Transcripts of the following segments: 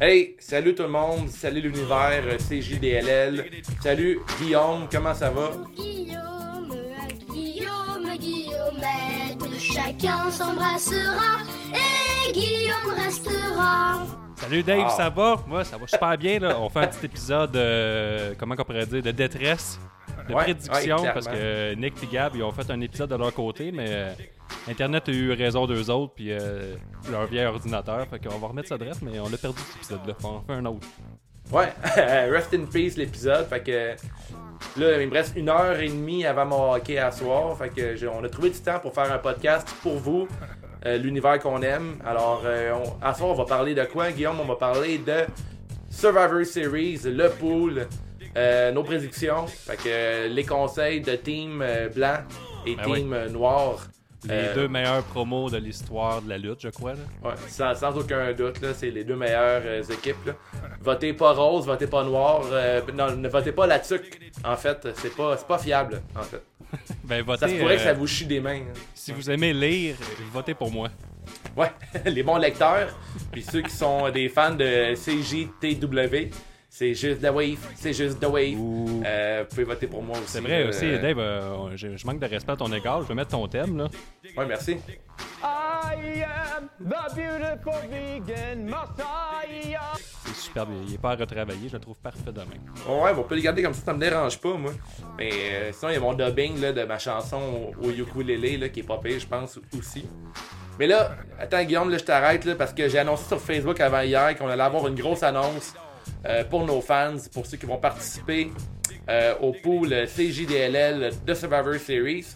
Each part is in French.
Hey, salut tout le monde, salut l'univers, euh, c'est JDLL. Salut Guillaume, comment ça va? Guillaume, Guillaume, Guillaume, chacun s'embrassera et Guillaume restera. Salut Dave, Ah. ça va? Moi, ça va super bien. Là. On fait un petit épisode, euh, comment on pourrait dire, de détresse, de Ouais, prédiction, ouais, parce que Nick et Gab, ils ont fait un épisode de leur côté, mais euh, Internet a eu raison d'eux autres, puis euh, leur vieil ordinateur. Fait qu'on va remettre ça dresse, mais on l'a perdu cet épisode-là. Faut en faire un autre. Ouais, rest in peace l'épisode. Fait que là, il me reste une heure et demie avant mon hockey à soir. Fait que on a trouvé du temps pour faire un podcast pour vous, euh, l'univers qu'on aime. Alors, euh, on- à soir, on va parler de quoi, Guillaume? On va parler de Survivor Series, le pool, euh, nos prédictions. Fait que les conseils de team euh, blanc et Ben team noir. Les Euh, deux meilleurs promos de l'histoire de la lutte, je crois. Là. Ouais, sans, sans aucun doute, là, c'est les deux meilleures euh, équipes. Là. Votez pas rose, votez pas noir. euh, non, ne votez pas la tuque. En fait, c'est pas, c'est pas fiable. En fait, Ben, ça votez. se pourrait que ça vous chie des mains. hein. Si vous aimez lire, votez pour moi. Ouais, les bons lecteurs. Puis ceux qui sont des fans de CJTW, c'est juste The Wave. C'est juste The Wave. Euh, vous pouvez voter pour moi aussi. C'est vrai là, aussi, euh, Dave, euh, je, je manque de respect à ton égard. Je vais mettre ton thème. là. Ouais, merci. I am the beautiful vegan Messiah. C'est superbe. Il est pas à retravailler. Je le trouve parfait demain. Ouais, on peut le garder comme ça, ça me dérange pas, moi. Mais euh, sinon, il y a mon dubbing là, de ma chanson au, au ukulélé là, qui est pas pire, je pense, aussi. Mais là, attends, Guillaume, là, je t'arrête là, parce que j'ai annoncé sur Facebook avant hier qu'on allait avoir une grosse annonce euh, pour nos fans, pour ceux qui vont participer euh, au pool CJDLL de Survivor Series.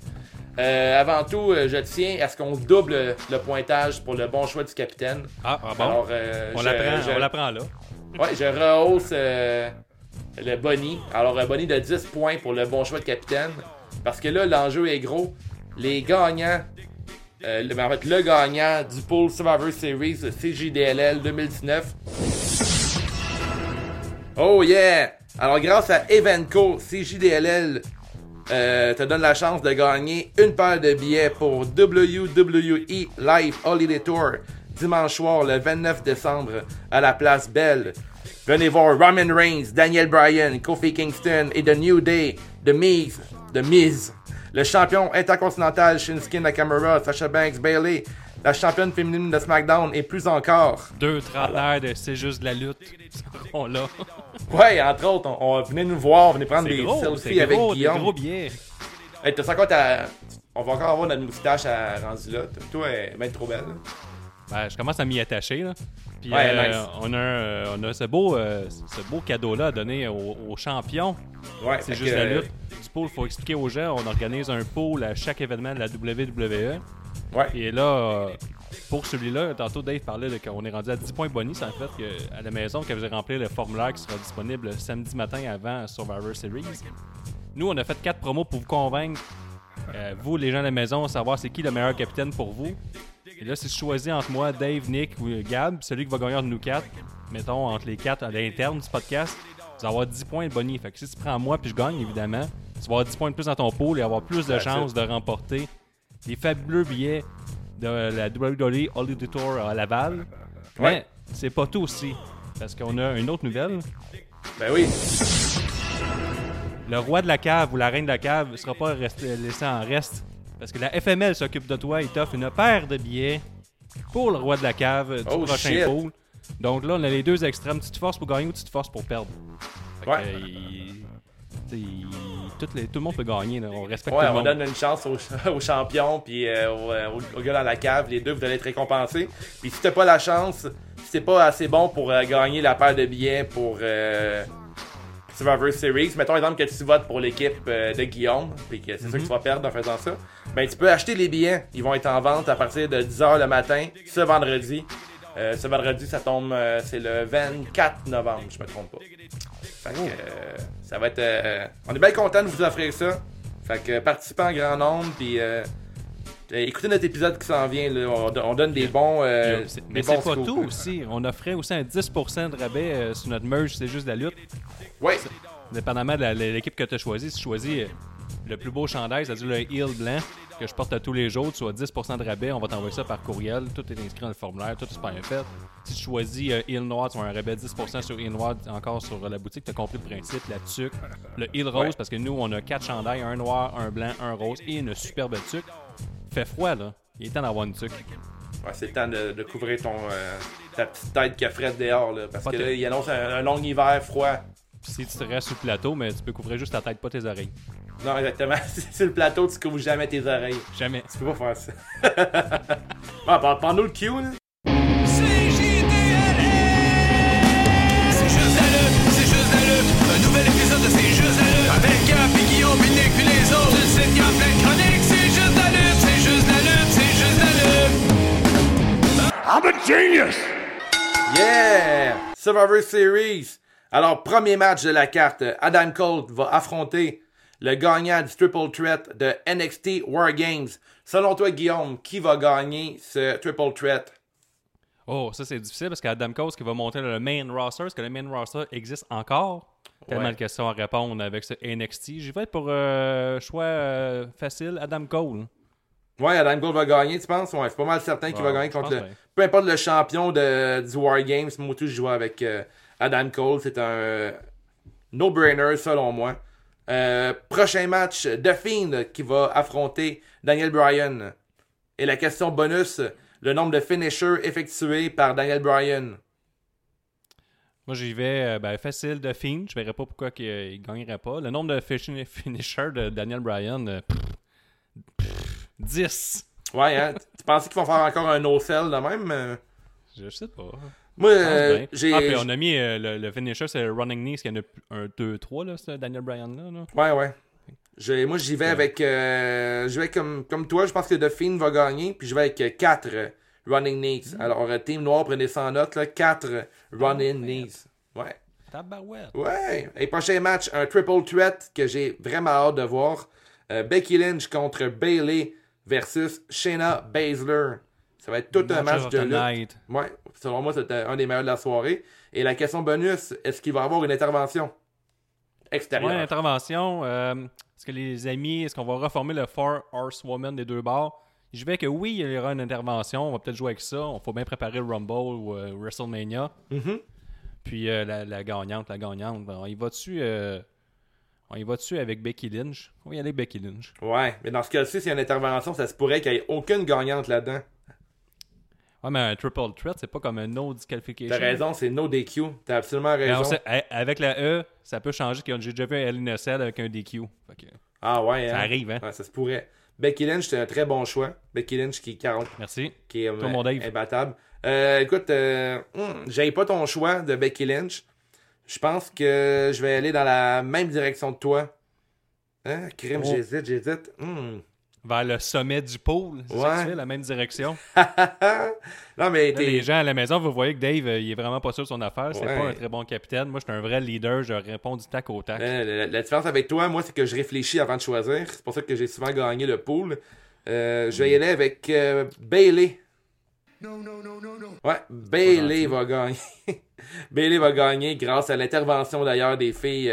Euh, avant tout, je tiens à ce qu'on double le pointage pour le bon choix du capitaine. Ah, ah bon? Alors, on l'apprend là. Ouais, je rehausse le Bonnie. Alors, un Bonnie de 10 points pour le bon choix de capitaine. Parce que là, l'enjeu est gros. Les gagnants, euh, le, en fait, le gagnant du Pool Survivor Series CJDLL 2019. Oh yeah! Alors, grâce à Evenco, CJDLL euh, te donne la chance de gagner une paire de billets pour WWE Live Holiday Tour dimanche soir le 29 décembre à la place Belle. Venez voir Roman Reigns, Daniel Bryan, Kofi Kingston et The New Day, The Miz, The Miz, le champion intercontinental Shinsuke Nakamura, Sasha Banks, Bailey, la championne féminine de SmackDown et plus encore. Deux trentenaires de C'est juste de la lutte. seront là. Ouais, entre autres, on, on venez nous voir, venez prendre des gros, selfies avec gros, des Guillaume. gros billets. Hey, t'as encore ta... On va encore avoir notre moustache à rendu là. Toi, elle est bien trop belle. Ben, je commence à m'y attacher. Là. Puis Ouais, euh, nice. on, a un- on a ce beau, euh, ce beau cadeau-là à donner aux, aux champions. Ouais, C'est juste que, la euh, lutte. Du pool, il faut expliquer aux gens. On organise un pool à chaque événement de la WWE. Ouais. Et là, euh, pour celui-là, tantôt Dave parlait de qu'on est rendu à 10 points bonus. En fait, que, à la maison, que vous avez rempli le formulaire qui sera disponible samedi matin avant Survivor Series. Nous, on a fait 4 promos pour vous convaincre, euh, vous, les gens de la maison, savoir c'est qui le meilleur capitaine pour vous. Et là, si je choisis entre moi, Dave, Nick ou Gab, celui qui va gagner entre nous quatre, mettons entre les quatre à l'interne du podcast, tu vas avoir 10 points de bonus. Fait que si tu prends moi puis je gagne, évidemment, tu vas avoir 10 points de plus dans ton pool et avoir plus de chances de remporter les fabuleux billets de la WWE Holiday Tour à Laval. Ouais. Mais c'est pas tout aussi. Parce qu'on a une autre nouvelle. Ben oui. Le roi de la cave ou la reine de la cave ne sera pas resté- laissé en reste. Parce que la FML s'occupe de toi et t'offre une paire de billets pour le roi de la cave du Oh, prochain shit. pool. Donc là, on a les deux extrêmes. Tu te forces pour gagner ou tu te forces pour perdre. Fait Ouais. il- il- les- tout le monde peut gagner. là. On respecte Ouais, tout le on monde. donne une chance aux, aux champions puis euh, aux, euh, aux- gars dans la cave. Les deux, vous allez être récompensés. Puis si t'as pas la chance, si t'es pas assez bon pour euh, gagner la paire de billets pour euh, Survivor Series, mettons exemple que tu votes pour l'équipe euh, de Guillaume, puis que c'est sûr que tu vas perdre en faisant ça, ben tu peux acheter les billets. Ils vont être en vente à partir de 10h le matin, ce vendredi. Ce vendredi, ça tombe, c'est le 24 novembre, je me trompe pas. Fait que, euh, ça va être. euh, on est bien content de vous offrir ça. Fait que participez en grand nombre, puis euh, euh, écoutez notre épisode qui s'en vient. Là. On, on donne des bons. des Mais bons c'est pas tout là. aussi. On offrait aussi un 10% de rabais sur notre merge, c'est juste de la lutte. Ouais, Dépendamment de la- l'équipe que tu as choisie, si tu choisis le plus beau chandail, c'est-à-dire le heel blanc que je porte à tous les jours, tu as 10% de rabais, on va t'envoyer ça par courriel, tout est inscrit dans le formulaire, tout est super bien fait. Si tu choisis euh, heel noir, tu as un rabais 10% sur heel noir encore sur euh, la boutique, tu as compris le principe, la tuque, le heel rose, Ouais. parce que nous, on a quatre chandails, un noir, un blanc, un rose et une superbe tuque. Fait froid, là. Il est temps d'avoir une tuque. Ouais, c'est le temps de, de couvrir ton, euh, ta petite tête qui a frais dehors, là, parce Pas que là, il annonce un, un long hiver froid. Si tu te restes sur le plateau, mais tu peux couvrir juste ta tête, pas tes oreilles. Non, exactement. Sur le plateau, tu couvres jamais tes oreilles. Jamais. Tu peux pas faire ça. bon, par- parle-nous le Q, là. C'est juste la lutte, c'est juste la lutte. Un nouvel épisode de C'est juste la lutte. Avec Gap et Guillaume, puis Nick, puis les autres. Tu sais, y a plein de chroniques. C'est juste la lutte, c'est juste la lutte, c'est juste la lutte. I'm a genius! Yeah! Survivor Series. Alors, premier match de la carte. Adam Cole va affronter le gagnant du Triple Threat de NXT War Games. Selon toi, Guillaume, qui va gagner ce Triple Threat? Oh, ça c'est difficile parce qu'Adam Cole qui va monter le main roster, est-ce que le main roster existe encore? Tellement Ouais. de questions à répondre avec ce NXT. J'y vais pour euh, choix euh, facile, Adam Cole. Ouais, Adam Cole va gagner, tu penses? Ouais, c'est pas mal certain qu'il Ouais, va gagner contre le... Peu importe le champion de, du War Games, moi tout, je joue avec euh, Adam Cole. C'est un no-brainer, selon moi. Euh, prochain match, The Fiend qui va affronter Daniel Bryan. Et la question bonus, le nombre de finishers effectués par Daniel Bryan. Moi j'y vais euh, ben, facile de Fiend. Je verrais pas pourquoi qu'il ne gagnerait pas. Le nombre de finishers de Daniel Bryan, euh, pff, pff, 10. Ouais, hein? tu pensais qu'ils vont faire encore un no-sell de même? Euh, Je sais pas. Moi, Je pense euh, j'ai... Ah, puis on a mis euh, le, le finisher, c'est le running knees, qu'il y en a un, deux, trois, là, ce Daniel Bryan là. là. Ouais, ouais. J'ai- moi, j'y vais avec. Euh, je vais comme, comme toi, je pense que The Fiend va gagner. Puis je vais avec 4 running knees. Alors, euh, Team Noir, prenez ça en note. 4 running knees. Ouais. Tabarouette. Ouais. Et prochain match, un triple threat que j'ai vraiment hâte de voir. Euh, Becky Lynch contre Bailey versus Shayna Baszler. Ça va être tout un match de lutte. Ouais. Selon moi, c'était un des meilleurs de la soirée. Et la question bonus, est-ce qu'il va y avoir une intervention extérieure? Ouais, intervention. euh, est-ce que les amis, est-ce qu'on va reformer le Four Horsewoman des deux bords? Je vais que oui, il y aura une intervention. On va peut-être jouer avec ça. On faut bien préparer le Rumble ou euh, WrestleMania. Mhm. Puis euh, la, la gagnante, la gagnante. On y va-tu on y va-tu avec Becky Lynch? On va y aller avec Becky Lynch. Ouais, mais dans ce cas-ci, s'il y a une intervention, ça se pourrait qu'il n'y ait aucune gagnante là-dedans. Ouais, mais un triple threat, c'est pas comme un no disqualification. T'as raison, c'est no DQ. T'as absolument raison. avec la E, ça peut changer. J'ai déjà vu un Cell avec un DQ. Que, Ah ouais, ça hein? arrive, hein? Ouais, ça se pourrait. Becky Lynch, c'est un très bon choix. Becky Lynch qui est 40, Merci. qui est euh, mon Dave. imbattable. Euh, écoute, euh, j'aille pas ton choix de Becky Lynch. Je pense que je vais aller dans la même direction que toi. Hein? Crime, Oh. j'hésite, j'hésite. Hum. Vers le sommet du pôle. C'est ça que Ouais. tu fais, la même direction. non, mais Là, les gens à la maison, vous voyez que Dave, euh, il est vraiment pas sûr de son affaire. C'est Ouais. pas un très bon capitaine. Moi, je suis un vrai leader. Je réponds du tac au tac. Euh, la, la différence avec toi, moi, c'est que je réfléchis avant de choisir. C'est pour ça que j'ai souvent gagné le pool. Euh, je vais y aller avec euh, Bailey. No, no, no, no, no. Ouais, Bailey va gagner. Bailey va gagner grâce à l'intervention d'ailleurs des filles.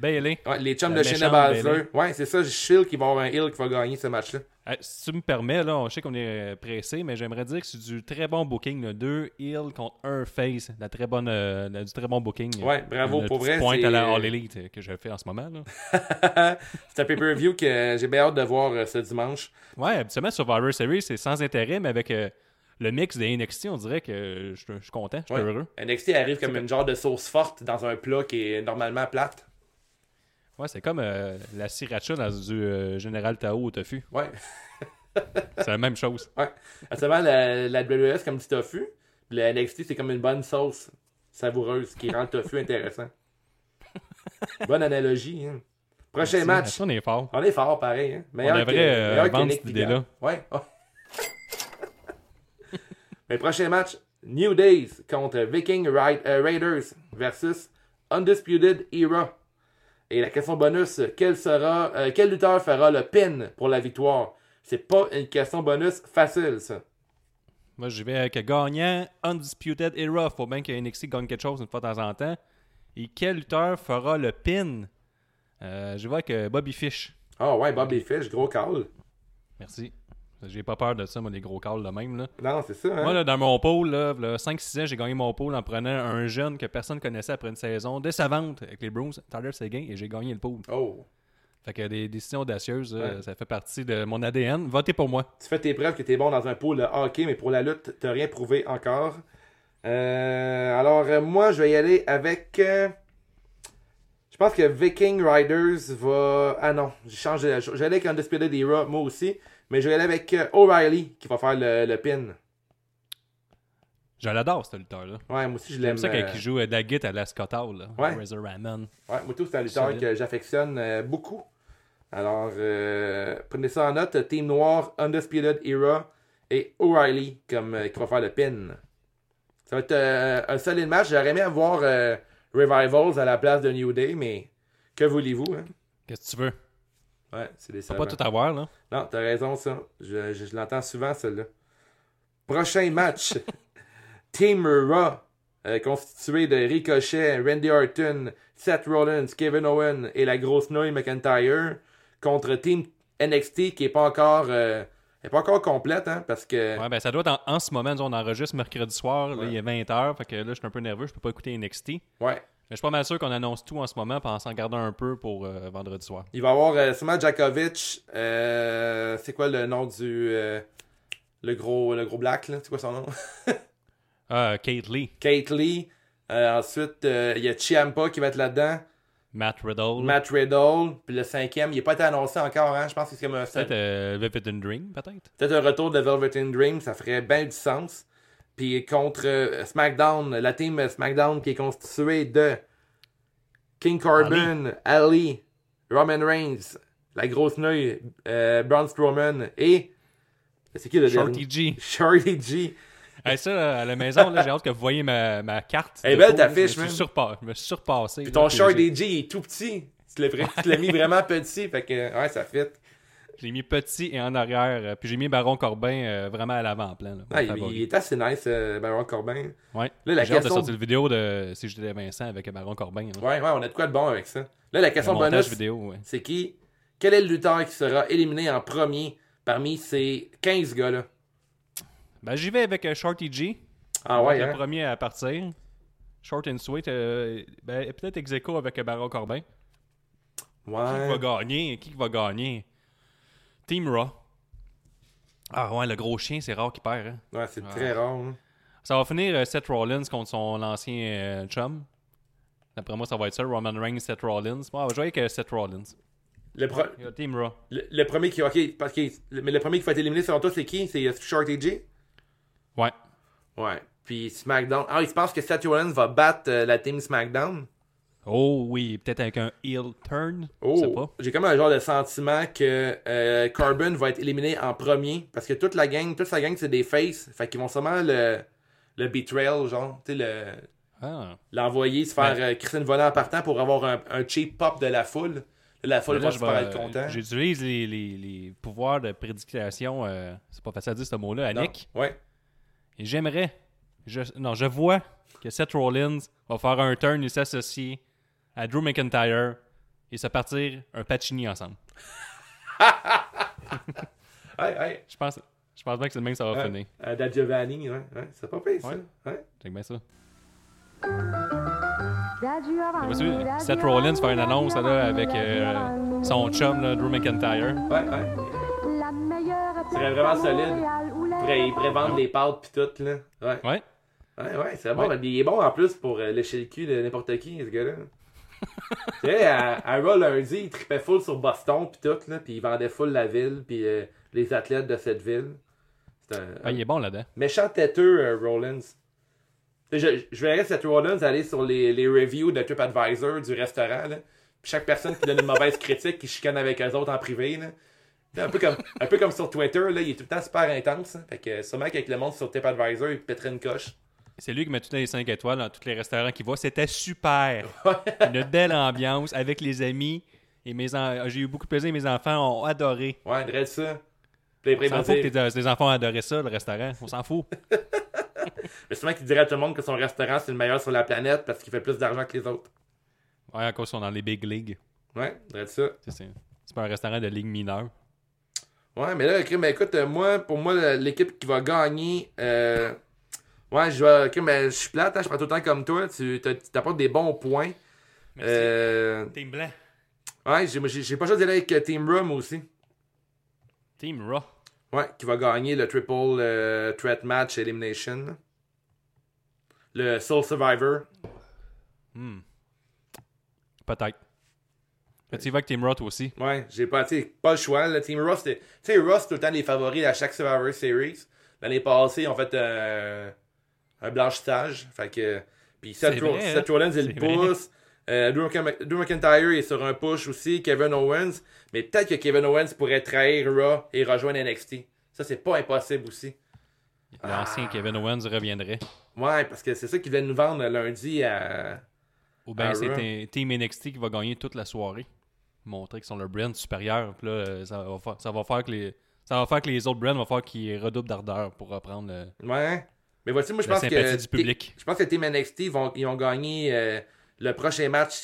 Bailey, ouais, les chums de Shayna Baszler. Ouais, c'est ça. Je file qu'il va y avoir un hill qui va gagner ce match-là. euh, si tu me permets, là, on- je sais qu'on est euh, pressé, mais j'aimerais dire que c'est du très bon booking. là. Deux heels contre un face. La très bonne, euh, la- du très bon booking. Ouais, bravo, pour vrai, Point c'est- à la All Elite que je fais en ce moment. C'est un pay-per-view que j'ai bien hâte de voir euh, ce dimanche. Ouais, habituellement, Survivor Series, c'est sans intérêt, mais avec le mix des NXT, on dirait que je je suis content, je suis Ouais. heureux. NXT arrive comme une genre de sauce forte dans un plat qui est normalement plate. Ouais, c'est comme euh, la sriracha dans du euh, Général Tao au tofu. Ouais. C'est la même chose. Ouais. Actuellement, la, la c'est comme du tofu. puis Le NXT, c'est comme une bonne sauce savoureuse qui rend le tofu intéressant. Bonne analogie. Hein. Prochain match. On est fort. On est fort, pareil. Hein. Meilleur devrait, que, euh, vendre cette idée-là. Ouais. Oh. Mais prochain match, New Days contre Viking Ra- euh, Raiders versus Undisputed Era. Et la question bonus, quel sera, euh, quel lutteur fera le pin pour la victoire? C'est pas une question bonus facile, ça. Moi, je vais avec gagnant Undisputed Era. Faut bien que NXT gagne quelque chose une fois de temps en temps. Et quel lutteur fera le pin? Euh, Je vais avec euh, Bobby Fish. Ah ouais, Bobby Fish, gros call. Merci. J'ai pas peur de ça, moi, les gros calls de même. Là. Non, c'est ça, hein? Moi, là, dans mon pôle, là, là, 5-6 ans, j'ai gagné mon pôle en prenant un jeune que personne connaissait après une saison décevante avec les Bruins, Tyler Seguin, et j'ai gagné le pôle. Oh. Fait que des décisions audacieuses, Ouais. ça fait partie de mon ADN. Votez pour moi. Tu fais tes preuves que t'es bon dans un pool de hockey, mais pour la lutte, t'as rien prouvé encore. Euh, alors, euh, moi, je vais y aller avec. euh, je pense que Viking Riders va. Ah non, j'ai changé. Aller avec Undisputed Era, moi aussi. Mais je vais aller avec euh, O'Reilly qui va faire le, le pin. Je l'adore, ce lutteur-là. Ouais, moi aussi, je l'aime. C'est ça euh, quand il joue euh, de la guitare à la Scott Hall, là. Ouais. Razor Ramon. Ouais, moi tout, c'est un lutteur que j'affectionne euh, beaucoup. Alors, euh, prenez ça en note. Team Noir, Undisputed Era et O'Reilly comme, euh, qui va faire le pin. Ça va être euh, un solide match. J'aurais aimé avoir euh, Revivals à la place de New Day, mais que voulez-vous? Hein? Qu'est-ce que tu veux? Ouais, c'est des Faut pas tout avoir, là. Non, t'as raison, ça. Je, je- je l'entends souvent, celle-là. Prochain match. Team Raw, euh, constitué de Ricochet, Randy Orton, Seth Rollins, Kevin Owen et la grosse nouille McIntyre contre Team NXT qui est pas encore, euh, est pas encore complète, hein, parce que... Ouais, ben ça doit être en, en ce moment, on enregistre mercredi soir, là, Ouais. il est 20h, fait que là, je suis un peu nerveux, je peux pas écouter NXT. Mais je suis pas mal sûr qu'on annonce tout en ce moment, puis en s'en gardant un peu pour euh, vendredi soir. Il va y avoir euh, Djokovic. euh, c'est quoi le nom du... euh, le gros le gros black, là? C'est quoi son nom? Kate Lee, Kate Lee. Ensuite, il y a Ciampa qui va être là-dedans. Matt Riddle, Matt Riddle. Puis le cinquième, il n'est pas été annoncé encore, hein? Je pense que c'est comme un, peut-être Velvet and Dream, peut-être? peut-être un retour de Velvet in Dream. Ça ferait bien du sens. Puis contre euh, SmackDown, la team SmackDown qui est constituée de King Corbin, Ali, Roman Reigns, la grosse nouille, euh, Braun Strowman et. C'est qui le Shorty dernier? G. Shorty G. Hey, ça, à la maison, là, j'ai hâte que vous voyez ma, ma carte. Elle est belle, ta fiche, je me suis surpa- Je me suis surpassé. Puis là, ton puis Shorty G est tout petit. Tu l'as pris- tu l'as mis vraiment petit. Fait que, ouais, ça fit. J'ai mis petit et en arrière, euh, puis j'ai mis Baron Corbin euh, vraiment à l'avant-plan. Ah, il, est assez nice, euh, Baron Corbin. Ouais. Là, la J'ai hâte de question- sortir une vidéo de Si j'étais Vincent avec Baron Corbin. là. Ouais, ouais, on a de quoi de bon avec ça. Là, la question bonus, vidéo, ouais. c'est qui Quel est le lutteur qui sera éliminé en premier parmi ces 15 gars-là? Ben, j'y vais avec Shorty G. Ah ouais, le hein? premier à partir. Short and sweet. euh, ben, peut-être ex aequo avec Baron Corbin. Qui va gagner? Qui va gagner? Team Raw. Ah ouais, le gros chien, c'est rare qu'il perd. hein. Ouais, c'est très rare. hein. Ça va finir euh, Seth Rollins contre son ancien euh, chum. D'après moi, ça va être ça. Roman Reigns, Seth Rollins. Bon, je vais avec euh, Seth Rollins. Le, pro- Il y a Team Raw. le, le premier qui. Ok, parce que. le- Mais le premier qui va être éliminé selon toi, c'est qui? C'est Shorty G? Ouais. Ouais. Puis SmackDown. Ah, il se pense que Seth Rollins va battre euh, la team SmackDown? Oh oui, peut-être avec un heel turn. Je Oh, j'ai comme un genre de sentiment que euh, Corbin va être éliminé en premier parce que toute la gang, toute sa gang c'est des faces, fait qu'ils vont sûrement le le betrayal genre, tu sais le Ah. l'envoyer se faire Ouais. euh, crisser une volée en partant pour avoir un, un cheap pop de la foule. La foule Là, va vais- être content. J'utilise les, les, les pouvoirs de prédiction. euh, c'est pas facile à dire ce mot-là, à Non. Ouais. Et j'aimerais. Je, non, je vois que Seth Rollins va faire un turn et s'associer à Drew McIntyre et se partir un Pacini ensemble. Ouais, ouais. Je pense, je pense bien que c'est le même que ça va Ouais. finir. Euh, Da Giovanni, ouais, ouais. C'est pas pire ça. Ouais. Ouais. Check bien ça. Seth Rollins faire une annonce là, avec euh, son chum, là, Drew McIntyre. Ouais, ouais. Ce serait vraiment solide. Il pourrait, il pourrait vendre les pâtes pis tout là. Ouais. Ouais. Ouais, ouais, c'est bon. Il est bon en plus pour euh, lécher le cul de n'importe qui, ce gars-là. Tu sais, à, à Raw lundi, il tripait full sur Boston pis tout, là, pis il vendait full la ville, pis euh, les athlètes de cette ville. Un, Ah, il est bon là-dedans. méchant têteux, euh, Rollins. Je, je verrais cette Rollins aller sur les, les reviews de TripAdvisor du restaurant, là. Chaque personne qui donne une mauvaise critique, qui chicane avec eux autres en privé, là. Un peu, comme, un peu comme sur Twitter, là, il est tout le temps super intense. hein. Fait que sûrement qu'avec le monde sur TripAdvisor, il pèterait une coche. C'est lui qui met toutes les 5 étoiles dans tous les restaurants qu'il va. C'était super. Une belle ambiance avec les amis. Et mes en- j'ai eu beaucoup de plaisir. Mes enfants ont adoré. Ouais, dresse ça. Puis après, On s'en fout que tes, tes enfants ont adoré ça, le restaurant. On s'en fout. Mais sûrement qu'il dirait à tout le monde que son restaurant c'est le meilleur sur la planète parce qu'il fait plus d'argent que les autres. Ouais, encore ils sont dans les big leagues. Ouais, dresse ça. C'est C'est pas un restaurant de ligue mineure. Ouais, mais là, écoute, euh, moi, pour moi, l'équipe qui va gagner. euh, Ouais, je vais. crime, ben, je suis plate, hein, je prends tout le temps comme toi. Tu t'a- tu t'apportes des bons points. Euh, Team blanc. ouais, j'ai pas choisi d'aller avec euh, Team Rum aussi. Team Raw. Ouais, qui va gagner le triple euh, threat match elimination. Le Soul Survivor. Hmm. Peut-être. Mais tu vas avec Team Raw toi aussi. Ouais, j'ai pas, pas le choix. Le Team Ross, c'était. Tu sais, Ross, tout le temps les favoris à chaque Survivor Series. L'année passée, ont fait euh, un blanchissage. Fait que. Puis Seth, vrai, hein? Rollins, il le pousse. Euh, Drew, Mc- Drew McIntyre est sur un push aussi. Kevin Owens. Mais peut-être que Kevin Owens pourrait trahir Raw et rejoindre NXT. Ça, c'est pas impossible aussi. L'ancien Kevin Owens reviendrait. Ouais, parce que c'est ça qu'ils viennent nous vendre lundi à. Ou bien Ah, c'est Team NXT qui va gagner toute la soirée. Montrer qu'ils sont leur brand supérieur. Puis là, euh, ça va, faire, ça va faire que les. Ça va faire que les autres brands vont faire qu'ils redoublent d'ardeur pour reprendre le- Ouais. Mais voici, moi, je pense que. du public. Je pense que Team NXT vont, ils ont gagné euh, le prochain match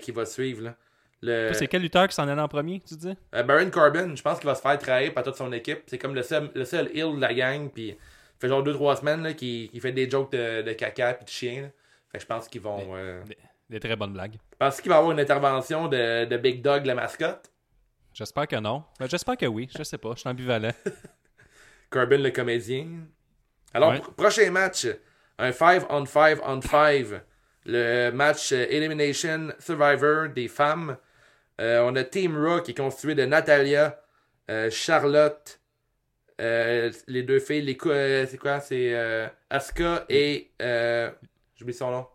qui, va suivre. Là. Le, C'est quel lutteur qui s'en allait en premier, tu dis? Euh, Baron Corbin, je pense qu'il va se faire trahir par toute son équipe. C'est comme le seul, le seul heel de la gang. Puis, fait genre 2-3 semaines qu'il qu'il fait des jokes de, de caca et de chien. là. Fait que je pense qu'ils vont. euh, Des, des très bonnes blagues. Je pense qu'il va y avoir une intervention de, de Big Dog, la mascotte. J'espère que non. Ben, J'espère que oui. Je sais pas. Je suis ambivalent. Corbin, le comédien. Alors, Ouais. pr- prochain match, un 5 on 5 on 5. Le match euh, Elimination Survivor des femmes. Euh, on a Team Raw qui est constitué de Natalia, euh, Charlotte, les deux filles, les c'est quoi? C'est Asuka et. J'oublie son nom.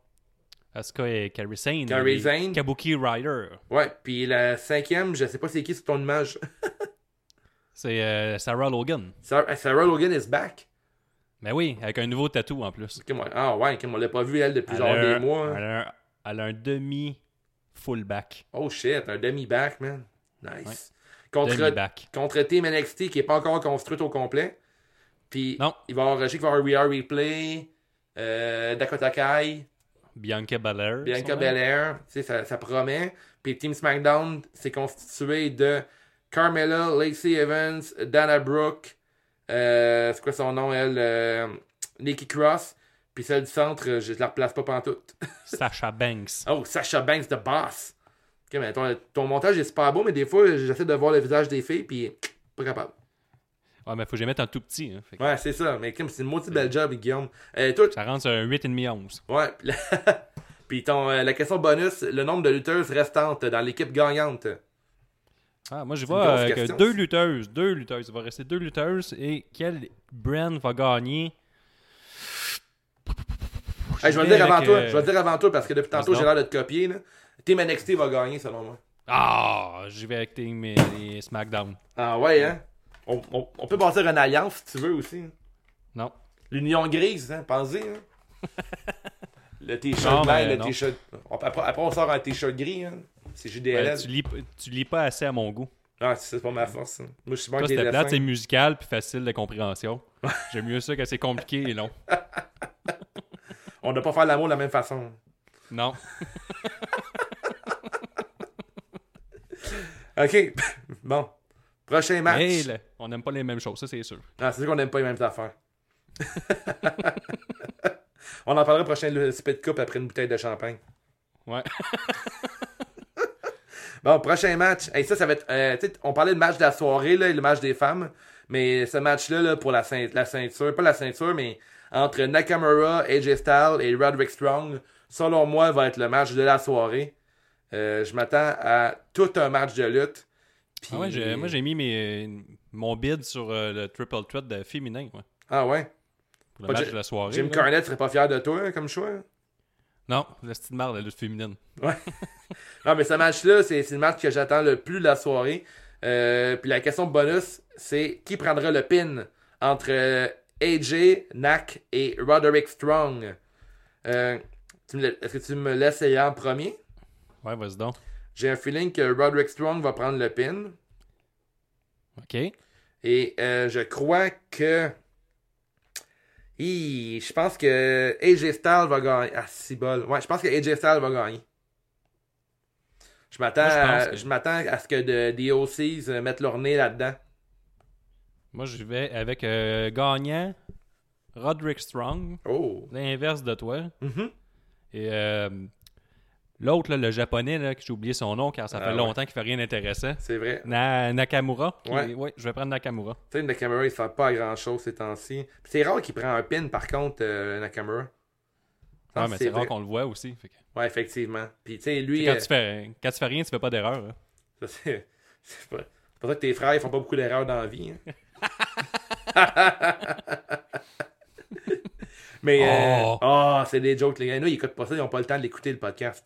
Asuka et Kairi Sane. Sane. Kabuki Rider. Ouais, puis la cinquième, je sais pas c'est qui sur ton image. C'est Sarah Logan. Sarah, Sarah Logan is back. Mais oui, avec un nouveau tatou en plus. Moi- Ah ouais, ok, on l'a pas vu elle depuis Elle genre des mois. Elle a un, elle a un demi fullback. Oh shit, un demi-back, man. Nice. Contre, contre Team NXT qui est pas encore construite au complet. Puis Non. il va y avoir, je sais va avoir We Are Replay, euh, Dakota Kai, Bianca Belair. Bianca. Belair. Tu sais, ça, ça promet. Puis Team SmackDown, c'est constitué de Carmella, Lacey Evans, Dana Brooke, c'est quoi son nom, elle, euh, Nikki Cross. Puis celle du centre, euh, je la replace pas pantoute. Sasha Banks. Oh, Sasha Banks, the boss. Ok, mais ton, ton montage est super beau, mais des fois, j'essaie de voir le visage des filles, puis pas capable. Ouais, mais faut que je mette en tout petit. hein. Fait que Ouais, c'est ça. Mais comme c'est une maudite belle job, Guillaume. Euh, toi, Ça rentre sur un 8,5-11. ouais. puis ton, euh, la question bonus, le nombre de lutteuses restantes dans l'équipe gagnante? Ah, moi, je vois euh, deux lutteuses. Deux lutteuses. Il va rester deux lutteuses. Et quel brand va gagner? Hey, je vais le dire avant toi. euh, Je vais le dire avant toi parce que depuis tantôt, j'ai l'air de te copier. Là. Team NXT va gagner, selon moi. Ah, j'y vais avec Team et, et SmackDown. Ah ouais, hein? On, on- on peut bâtir une alliance si tu veux aussi. hein. Non. L'union grise, hein? Pensez, hein? Le t-shirt blanc, le t-shirt. après, on sort un t-shirt gris, hein? C'est JDLL. Ben, tu, lis, tu lis pas assez à mon goût. Ah, c'est pas ma force. hein. Moi, je suis bon Toi, c'était plate, c'est musical puis facile de compréhension. J'aime mieux ça que c'est compliqué et long. On ne doit pas faire l'amour de la même façon. Non. OK. bon. Prochain match. Hey, là, on n'aime pas les mêmes choses, ça c'est sûr. Ah, c'est sûr qu'on n'aime pas les mêmes affaires. on en parlera prochain le cup après une bouteille de champagne. Ouais. Bon, prochain match. Hey, ça, ça va être. euh, on parlait de match de la soirée, là, et le match des femmes. Mais ce match-là, là, pour la, ceint- la ceinture, pas la ceinture, mais entre Nakamura, AJ Styles et Roderick Strong, selon moi, va être le match de la soirée. Euh, je m'attends à tout un match de lutte. Ah ouais, moi j'ai mis mes, mon bid sur euh, le triple threat de féminin ouais, Ah ouais? pour le Pas match de la soirée. Jim. Cornette serait pas fier de toi hein, comme choix? Non, le style marre, la lutte féminine. Ouais. non, mais ce match-là, c'est c'est le match que j'attends le plus de la soirée. Euh, puis la question bonus, c'est qui prendra le pin entre euh, AJ, Nak et Roderick Strong? Euh, la- Est-ce que tu me laisses essayer en premier? Ouais, vas-y donc. J'ai un feeling que Roderick Strong va prendre le pin. Ok. Et je crois que. Hi, je pense que AJ Styles va gagner. Ah, si bol. Ouais, je pense que AJ Styles va gagner. Je m'attends à, que- je m'attends à ce que de, des OCs euh, mettent leur nez là-dedans. Moi, je vais avec euh, gagnant Roderick Strong, Oh. l'inverse de toi. Mhm. Et euh, l'autre, le japonais, là, que j'ai oublié son nom car ça Ah fait ouais. longtemps qu'il fait rien d'intéressant. C'est vrai. Na- Nakamura. qui- Ouais. ouais, je vais prendre Nakamura. Tu sais, Nakamura, il fait pas grand chose ces temps-ci. C'est rare qu'il prend un pin, par contre, euh, Nakamura. Ouais, Ah, mais c'est rare qu'on le voit aussi. fait que- Ouais, effectivement. Puis, tu sais, lui. quand, euh, tu fais, quand tu fais rien, tu fais pas d'erreur. hein. c'est pas, pour ça que tes frères, ils font pas beaucoup d'erreurs dans la vie. hein. Mais. euh, Oh. Ah, c'est des jokes, les gars. Nous, ils écoutent pas ça, ils ont pas le temps de l'écouter, le podcast.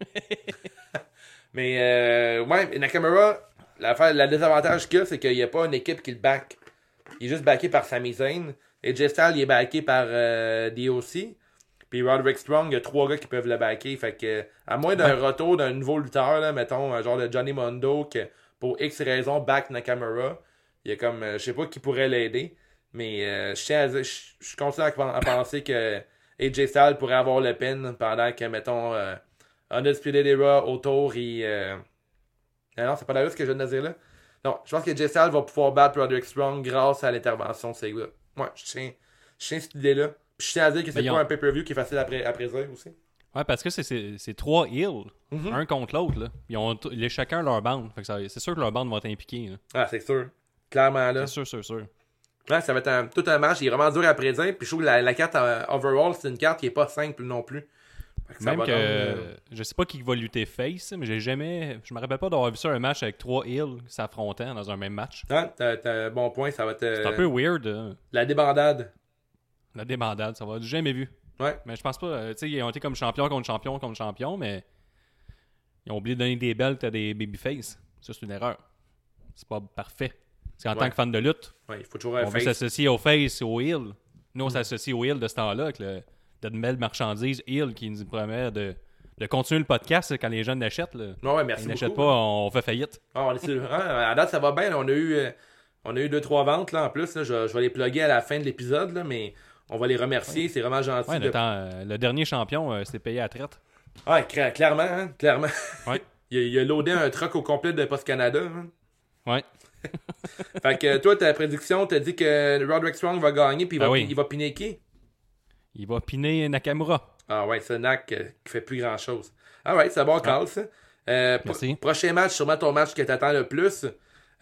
Mais, euh, ouais, Nakamura, l'affaire, le désavantage qu'il a, c'est qu'il n'y a pas une équipe qui le back. Il est juste backé par Sami Zayn. Et Styles, il est backé par euh, DOC. Puis Roderick Strong, il y a trois gars qui peuvent le backer. Fait que, à moins d'un retour d'un nouveau lutteur, là, mettons, un genre de Johnny Mondo, que pour X raisons back Nakamura, il y a comme, euh, je sais pas qui pourrait l'aider. Mais euh, je je continue à, à penser que AJ Styles pourrait avoir le pin pendant que, mettons, euh, Undisputed Era autour et. Euh... Non, non, c'est pas la ce que je viens de dire là. Non, je pense que Styles va pouvoir battre Roderick Strong grâce à l'intervention de ces gars. Moi, je tiens, je tiens cette idée-là. Puis je tiens à dire que c'est pas ont- un pay-per-view qui est facile à, pré- à préserver aussi. Ouais, parce que c'est- trois heals, Mhm. un contre l'autre. là. Ils ont les, chacun leur bande. C'est sûr que leur bande va être impliquée. là. Ah, c'est sûr. Clairement là. C'est sûr, sûr, sûr. Ouais, ça va être un- tout un match. Il est vraiment dur à prédire. Puis je trouve que la, la carte euh, overall, c'est une carte qui est pas simple non plus. Même que euh, je sais pas qui va lutter face, mais j'ai jamais. Je me rappelle pas d'avoir vu ça un match avec trois heals s'affrontant dans un même match. Ah, t'as un bon point. Ça va être C'est un peu weird, hein, la débandade. la débandade, ça va. J'ai jamais vu. Ouais. Mais je pense pas. euh, tu sais, ils ont été comme champion contre champion contre champion, mais ils ont oublié de donner des belts à des babyface. Ça, c'est une erreur. C'est pas parfait. Parce qu'en Ouais. tant que fan de lutte, Ouais, il faut toujours un on veut face. s'associer au face au heel. Nous, on s'associe au heel de ce temps-là, avec le, de belles marchandises heel qui nous promet de, de continuer le podcast quand les jeunes l'achètent. là. Ouais, ouais, merci Ils n'achètent pas, on fait faillite. Ah, on est sur- à date, ça va bien. là. On a eu, euh, on a eu deux, trois ventes là, en plus. là. Je, je vais les plugger à la fin de l'épisode, là, mais on va les remercier. C'est vraiment gentil. Ouais, de- le, temps, euh, le dernier champion euh, s'est payé à traite. Ah, cla- clairement, hein, clairement. Ouais. il, a, il a loadé un truck au complet de Post Canada. hein. Ouais. Fait que toi, ta prédiction, t'as dit que Roderick Strong va gagner, puis il, Ben va, oui. il va piner qui Il va piner Nakamura. Ah ouais, c'est Nak euh, qui fait plus grand chose. Ah ouais, c'est bon, Carl, ça. Euh, pro- Merci. prochain match, sûrement ton match que t'attends le plus.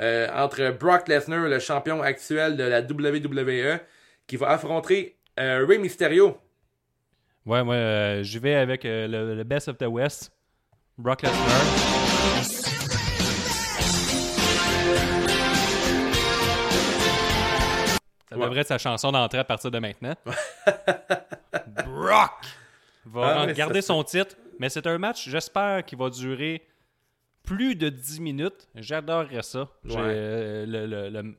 euh, entre Brock Lesnar, le champion actuel de la WWE, qui va affronter Rey Mysterio. Ouais, moi, j'y vais avec le, le Best of the West, Brock Lesnar. Ça devrait être sa chanson d'entrée à partir de maintenant. Brock va Ah, garder son titre, mais c'est un match, j'espère, qui va durer plus de 10 minutes. J'adorerais ça. Ouais. euh, le, le, le-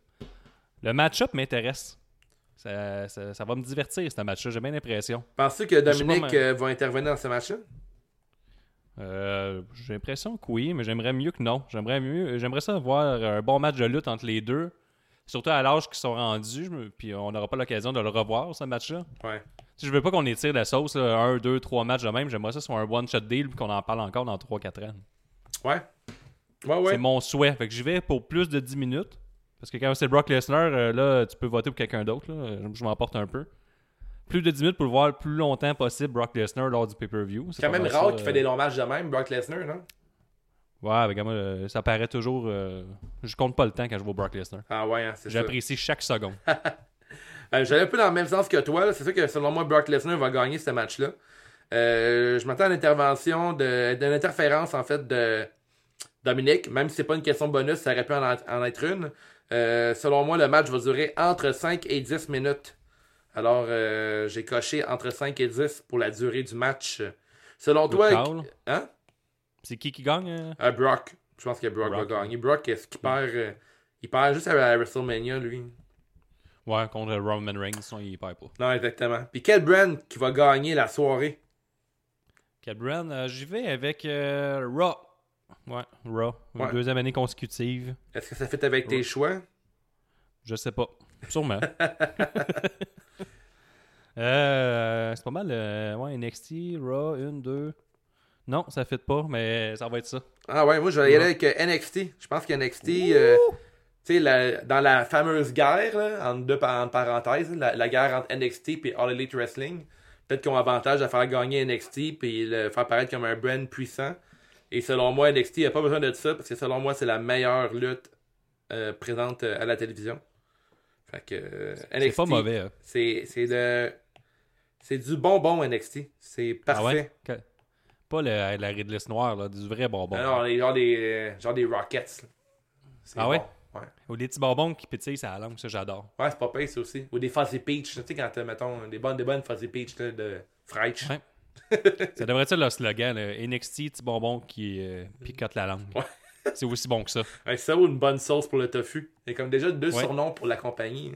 le match-up m'intéresse. Ça, ça- ça va me divertir, ce match-là, j'ai bien l'impression. Penses-tu que pas, Dominique mais- euh, va intervenir dans ce match-là? Euh, j'ai l'impression que oui, mais j'aimerais mieux que non. J'aimerais mieux, j'aimerais ça voir un bon match de lutte entre les deux, surtout à l'âge qu'ils sont rendus, puis on n'aura pas l'occasion de le revoir ce match-là. Ouais. Si je veux pas qu'on étire la sauce, là, un, deux, trois matchs de même, j'aimerais ça sur un one-shot deal puis qu'on en parle encore dans 3-4 ans. Ouais. Ouais, ouais. C'est mon souhait. Fait que j'y vais pour plus de 10 minutes. Parce que quand c'est Brock Lesnar, euh, là, tu peux voter pour quelqu'un d'autre. là. Je m'emporte un peu. Plus de 10 minutes pour le voir le plus longtemps possible, Brock Lesnar, lors du pay-per-view. C'est quand même rare qu'il euh, fait des longs matchs de même, Brock Lesnar, non? Ouais, avec moi, euh, ça paraît toujours. euh, je compte pas le temps quand je vois Brock Lesnar. Ah ouais, hein, c'est ça. J'apprécie chaque seconde. Euh, J'allais un peu dans le même sens que toi. C'est sûr que selon moi, Brock Lesnar va gagner ce match-là. Euh, je m'attends à une intervention, de, d'une interférence en fait de Dominique. Même si c'est pas une question bonus, ça aurait pu en, en être une. Selon moi, le match va durer entre 5 et 10 minutes. Alors, j'ai coché entre 5 et 10 pour la durée du match. Selon Good toi, hein? C'est qui qui gagne euh? Euh, Brock. Je pense que Brock, Brock, va gagner. Brock, est-ce qu'il perd euh, Il perd juste à, WrestleMania, lui? Ouais, contre Roman Reigns, sinon il perd pas. Non, exactement. Puis quel brand qui va gagner la soirée? Quel brand? J'y vais avec Raw. Ouais, Raw. Une Ouais. deuxième année consécutive. Est-ce que ça fait avec tes choix? Je sais pas. Sûrement. euh, c'est pas mal. ouais, NXT, Raw, une, deux. Non, ça fit pas, mais ça va être ça. Ah ouais, moi je vais y aller avec euh, NXT. Je pense que NXT, euh, tu sais, dans la fameuse guerre, là, entre deux entre parenthèses, la, la guerre entre NXT et All Elite Wrestling, peut-être qu'ils ont avantage à faire gagner NXT et le faire paraître comme un brand puissant. Et selon moi, NXT n'a pas besoin de ça parce que selon moi, c'est la meilleure lutte euh, présente à la télévision. Fait que euh, C'est NXT, pas mauvais. hein. C'est c'est de c'est du bonbon NXT. C'est Ah parfait. ouais? Pas le- la Ridless noire, là, du vrai bonbon. Les, genre des euh, genre des Rockets. C'est Ah ouais? bon. Ouais. Ou des petits bonbons qui pétillent ça langue, ça j'adore. Ouais, c'est pas pire, ça aussi. Ou des Fuzzy Peach. Tu sais, quand t'as, mettons, des bonnes, des bonnes Fuzzy Peach là, de Freich. Ouais. Ça devrait être le slogan, là, NXT, petit bonbon qui euh, picote la langue. Ouais. C'est aussi bon que ça. Ouais, ça ou une bonne sauce pour le tofu. Il y a comme déjà deux Ouais. surnoms pour la compagnie.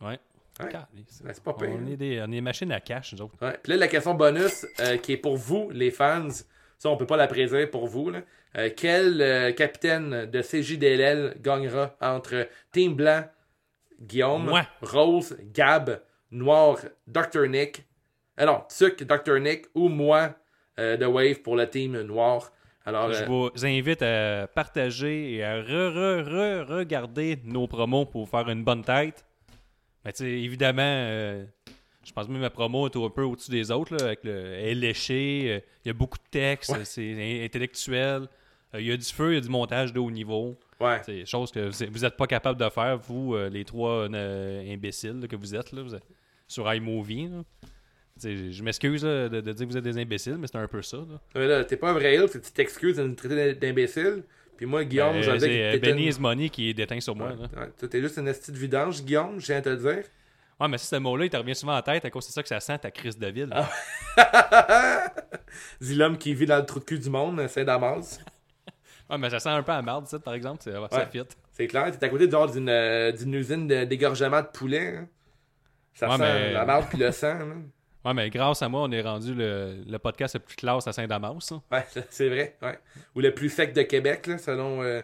Ouais. Ouais. Calisse. Ouais, c'est pas pire. On est des, on est des machines à cash, nous autres. Ouais. Puis là, la question bonus euh, qui est pour vous, les fans, ça, on peut pas la préserver pour vous. Là. Euh, quel euh, capitaine de CJDLL gagnera entre Team Blanc, Guillaume, Moi. Rose, Gab, Noir, Dr. Nick, non, Tuc, Dr. Nick ou moi euh, de Wave pour le team Noir. Alors, Je euh, vous invite à partager et à re-re-re-regarder nos promos pour vous faire une bonne tête. Mais tu sais, évidemment, euh, je pense même que ma promo est un peu au-dessus des autres. Là, avec le, elle est euh, il y a beaucoup de textes, Ouais. c'est in- intellectuel. euh, Il y a du feu, il y a du montage de haut niveau. ouais. C'est chose que vous n'êtes pas capable de faire, vous, les trois imbéciles là, que vous êtes, là, vous êtes sur iMovie. Je m'excuse de, de dire que vous êtes des imbéciles, mais c'est un peu ça. Là. Là, t'es pas un vrai tu t'excuses de nous traiter d'imbécile. Puis moi, Guillaume, Euh, je vais dire c'est euh, Benny is Money qui est déteint sur moi. Ouais, ouais, t'es juste une esti de vidange, Guillaume, je viens de te le dire. Ouais, mais si ce mot-là, il te revient souvent en tête à cause c'est ça que ça sent ta crise de ville. Ah. Dis l'homme qui vit dans le trou de cul du monde, Saint-Damas. Ouais, mais ça sent un peu à marde, ça, par exemple. c'est- ouais, Ça fit. C'est clair, t'es à côté d'une euh, d'une usine de- d'égorgement de poulet. hein. Ça sent mais- la marde puis le sang. là. Ouais, mais grâce à moi, on est rendu le, le podcast le plus classe à Saint-Damas. ça. Ouais, c'est vrai. Ouais. Ou le plus sec de Québec, là, selon euh,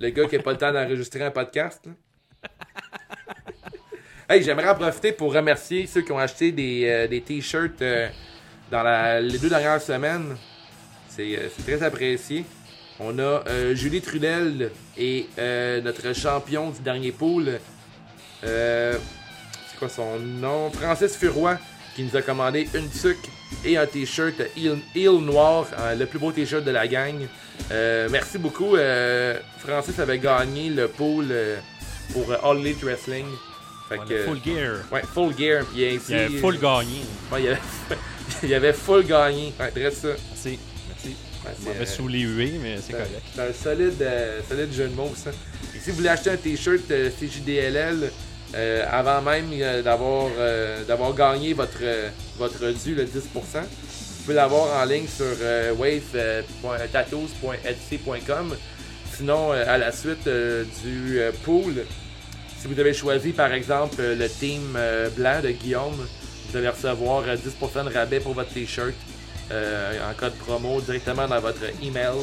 le gars qui n'a pas le temps d'enregistrer un podcast. là. hey, j'aimerais en profiter pour remercier ceux qui ont acheté des, euh, des t-shirts euh, dans la- les deux dernières semaines. C'est très apprécié. On a Julie Trudel et euh, notre champion du dernier pool. euh, c'est quoi son nom? Francis Furoy qui nous a commandé une tuque et un t-shirt Heel, Heel Noir, euh, le plus beau t-shirt de la gang. Euh, merci beaucoup. euh, Francis avait gagné le pool pour All Elite Wrestling. Fait Ouais, que, le full gear. ouais, full gear. Puis ainsi, Il y a full gagné. Ouais, il y avait, il y avait full gagné. Ouais, très ça. Merci. Merci. Ouais, euh, sous les huées, mais c'est correct. c'est un solide, solide jeu de mots, ça. Et si vous voulez acheter un t-shirt CJDLL euh, avant même euh, d'avoir euh, d'avoir gagné votre, euh, votre dû, le 10%, vous pouvez l'avoir en ligne sur euh, wave.tattoos.etsy.com. Sinon, à la suite du pool, si vous avez choisi par exemple le team blanc de Guillaume, vous allez recevoir euh, 10% de rabais pour votre t-shirt en code promo directement dans votre email.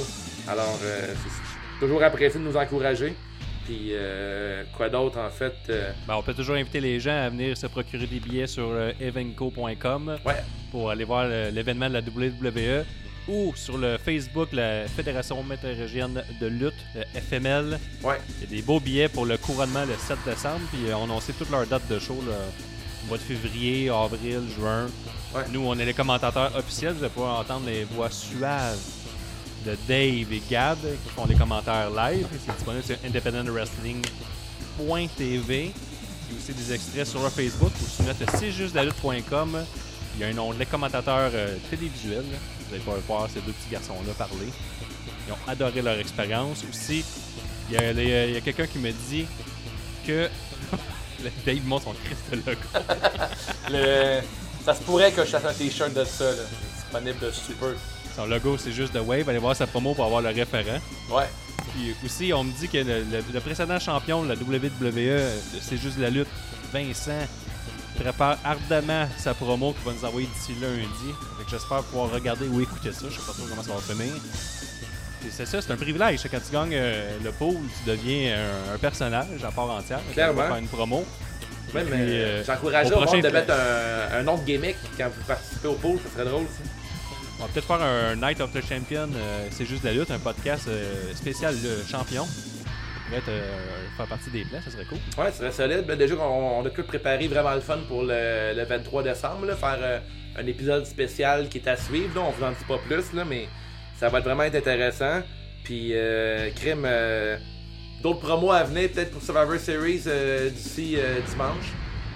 Alors, c'est toujours apprécié de nous encourager. Puis, euh, quoi d'autre en fait euh, Ben, on peut toujours inviter les gens à venir se procurer des billets sur euh, evenco.com Ouais, pour aller voir le- l'événement de la WWE ou sur le Facebook la Fédération météorologienne de lutte, le FML. ouais. Il y a des beaux billets pour le couronnement le 7 décembre, puis euh, on a annoncé toutes leurs dates de show, là, mois de février, avril, juin. Ouais. Nous, on est les commentateurs officiels, vous allez pouvoir entendre les voix suaves de Dave et Gab qui font les commentaires live. C'est disponible sur independentwrestling.tv. Il y a aussi des extraits sur leur Facebook ou sur notre cjustlalutte.com. Il y a un onglet commentateurs euh, télévisuels. Vous allez pouvoir voir ces deux petits garçons-là parler. Ils ont adoré leur expérience. Aussi, il y a, a quelqu'un qui me dit que. Dave montre son Christ. Le... Ça se pourrait que je fasse un t-shirt de ça, là. disponible de super. Son logo, c'est juste de Wave. Allez voir sa promo pour avoir le référent. Ouais. Puis aussi, on me dit que le, le- le précédent champion de la WWE, c'est juste la lutte, Vincent, prépare ardemment sa promo qu'il va nous envoyer d'ici lundi. Fait que j'espère pouvoir regarder ou écouter ça. Je sais pas trop comment ça va finir. C'est ça, c'est un privilège. Quand tu gagnes euh, le pool, tu deviens un, un personnage à part entière. Clairement. Tu faire une promo. Même, euh, j'encouragerais au au monde de mettre un, un nom de gimmick quand vous participez au pool, ça serait drôle ça. On va peut-être faire un Night of the Champion, euh, c'est juste la lutte, un podcast euh, spécial champion. Ça pourrait euh, faire partie des plans, ça serait cool. Ouais, c'est solide. Ben, déjà, on, a tout préparé vraiment le fun pour le, le 23 décembre. Faire un épisode spécial qui est à suivre. Là. On vous en dit pas plus, mais ça va vraiment être intéressant. Puis, crime, d'autres promos à venir peut-être pour Survivor Series d'ici dimanche.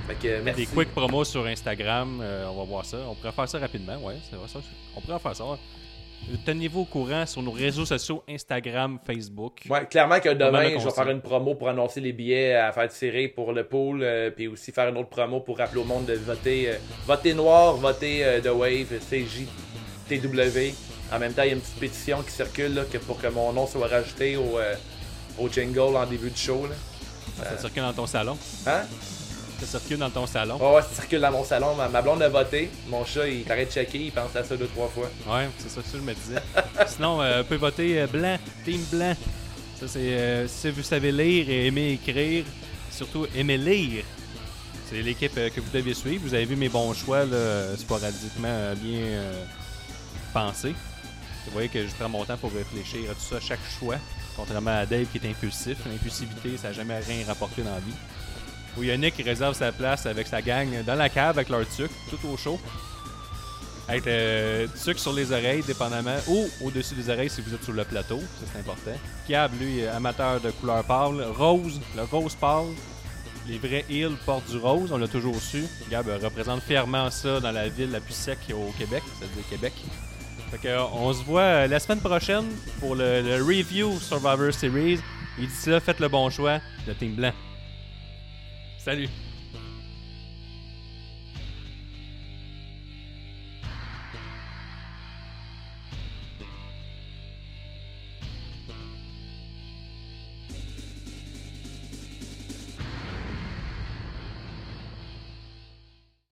Fait que, merci. Des quick promos sur Instagram, euh, on va voir ça. On pourrait faire ça rapidement, ouais, c'est vrai ça. On pourrait faire ça. ouais. Tenez-vous au courant sur nos réseaux sociaux Instagram, Facebook. Ouais, clairement que demain, de je vais faire une promo pour annoncer les billets à faire tirer pour le pool, euh, puis aussi faire une autre promo pour rappeler au monde de voter, euh, voter noir, voter euh, The Wave, CJ, TW. En même temps, il y a une petite pétition qui circule là, que pour que mon nom soit rajouté au, euh, au jingle en début de show. Là. Ça circule dans ton salon. Hein? Ça circule dans ton salon. Ouais, ouais, ça circule dans mon salon. Ma, ma blonde a voté. Mon chat, il t'arrête de checker, il pense à ça deux, trois fois. Ouais, c'est ça que je me disais. Sinon, euh, vous pouvez voter euh, blanc, team blanc. Ça, c'est euh, si vous savez lire et aimer écrire, surtout aimer lire. C'est l'équipe euh, que vous devez suivre. Vous avez vu mes bons choix là, sporadiquement bien pensés. Vous voyez que je prends mon temps pour réfléchir à tout ça, à chaque choix. Contrairement à Dave qui est impulsif. L'impulsivité, ça n'a jamais rien rapporté dans la vie. Ou il y a Nick qui réserve sa place avec sa gang dans la cave avec leur tuc, tout au chaud. Avec le tuc sur les oreilles, dépendamment. Ou au-dessus des oreilles si vous êtes sur le plateau, ça c'est important. Cab, lui, amateur de couleur pâle. Rose, le rose pâle. Les vrais heels portent du rose, on l'a toujours su. Gab euh, représente fièrement ça dans la ville la plus sec au Québec, c'est-à-dire Québec. Fait que, euh, on se voit euh, la semaine prochaine pour le, le review Survivor Series. Et d'ici là, faites le bon choix, le team blanc. Salut!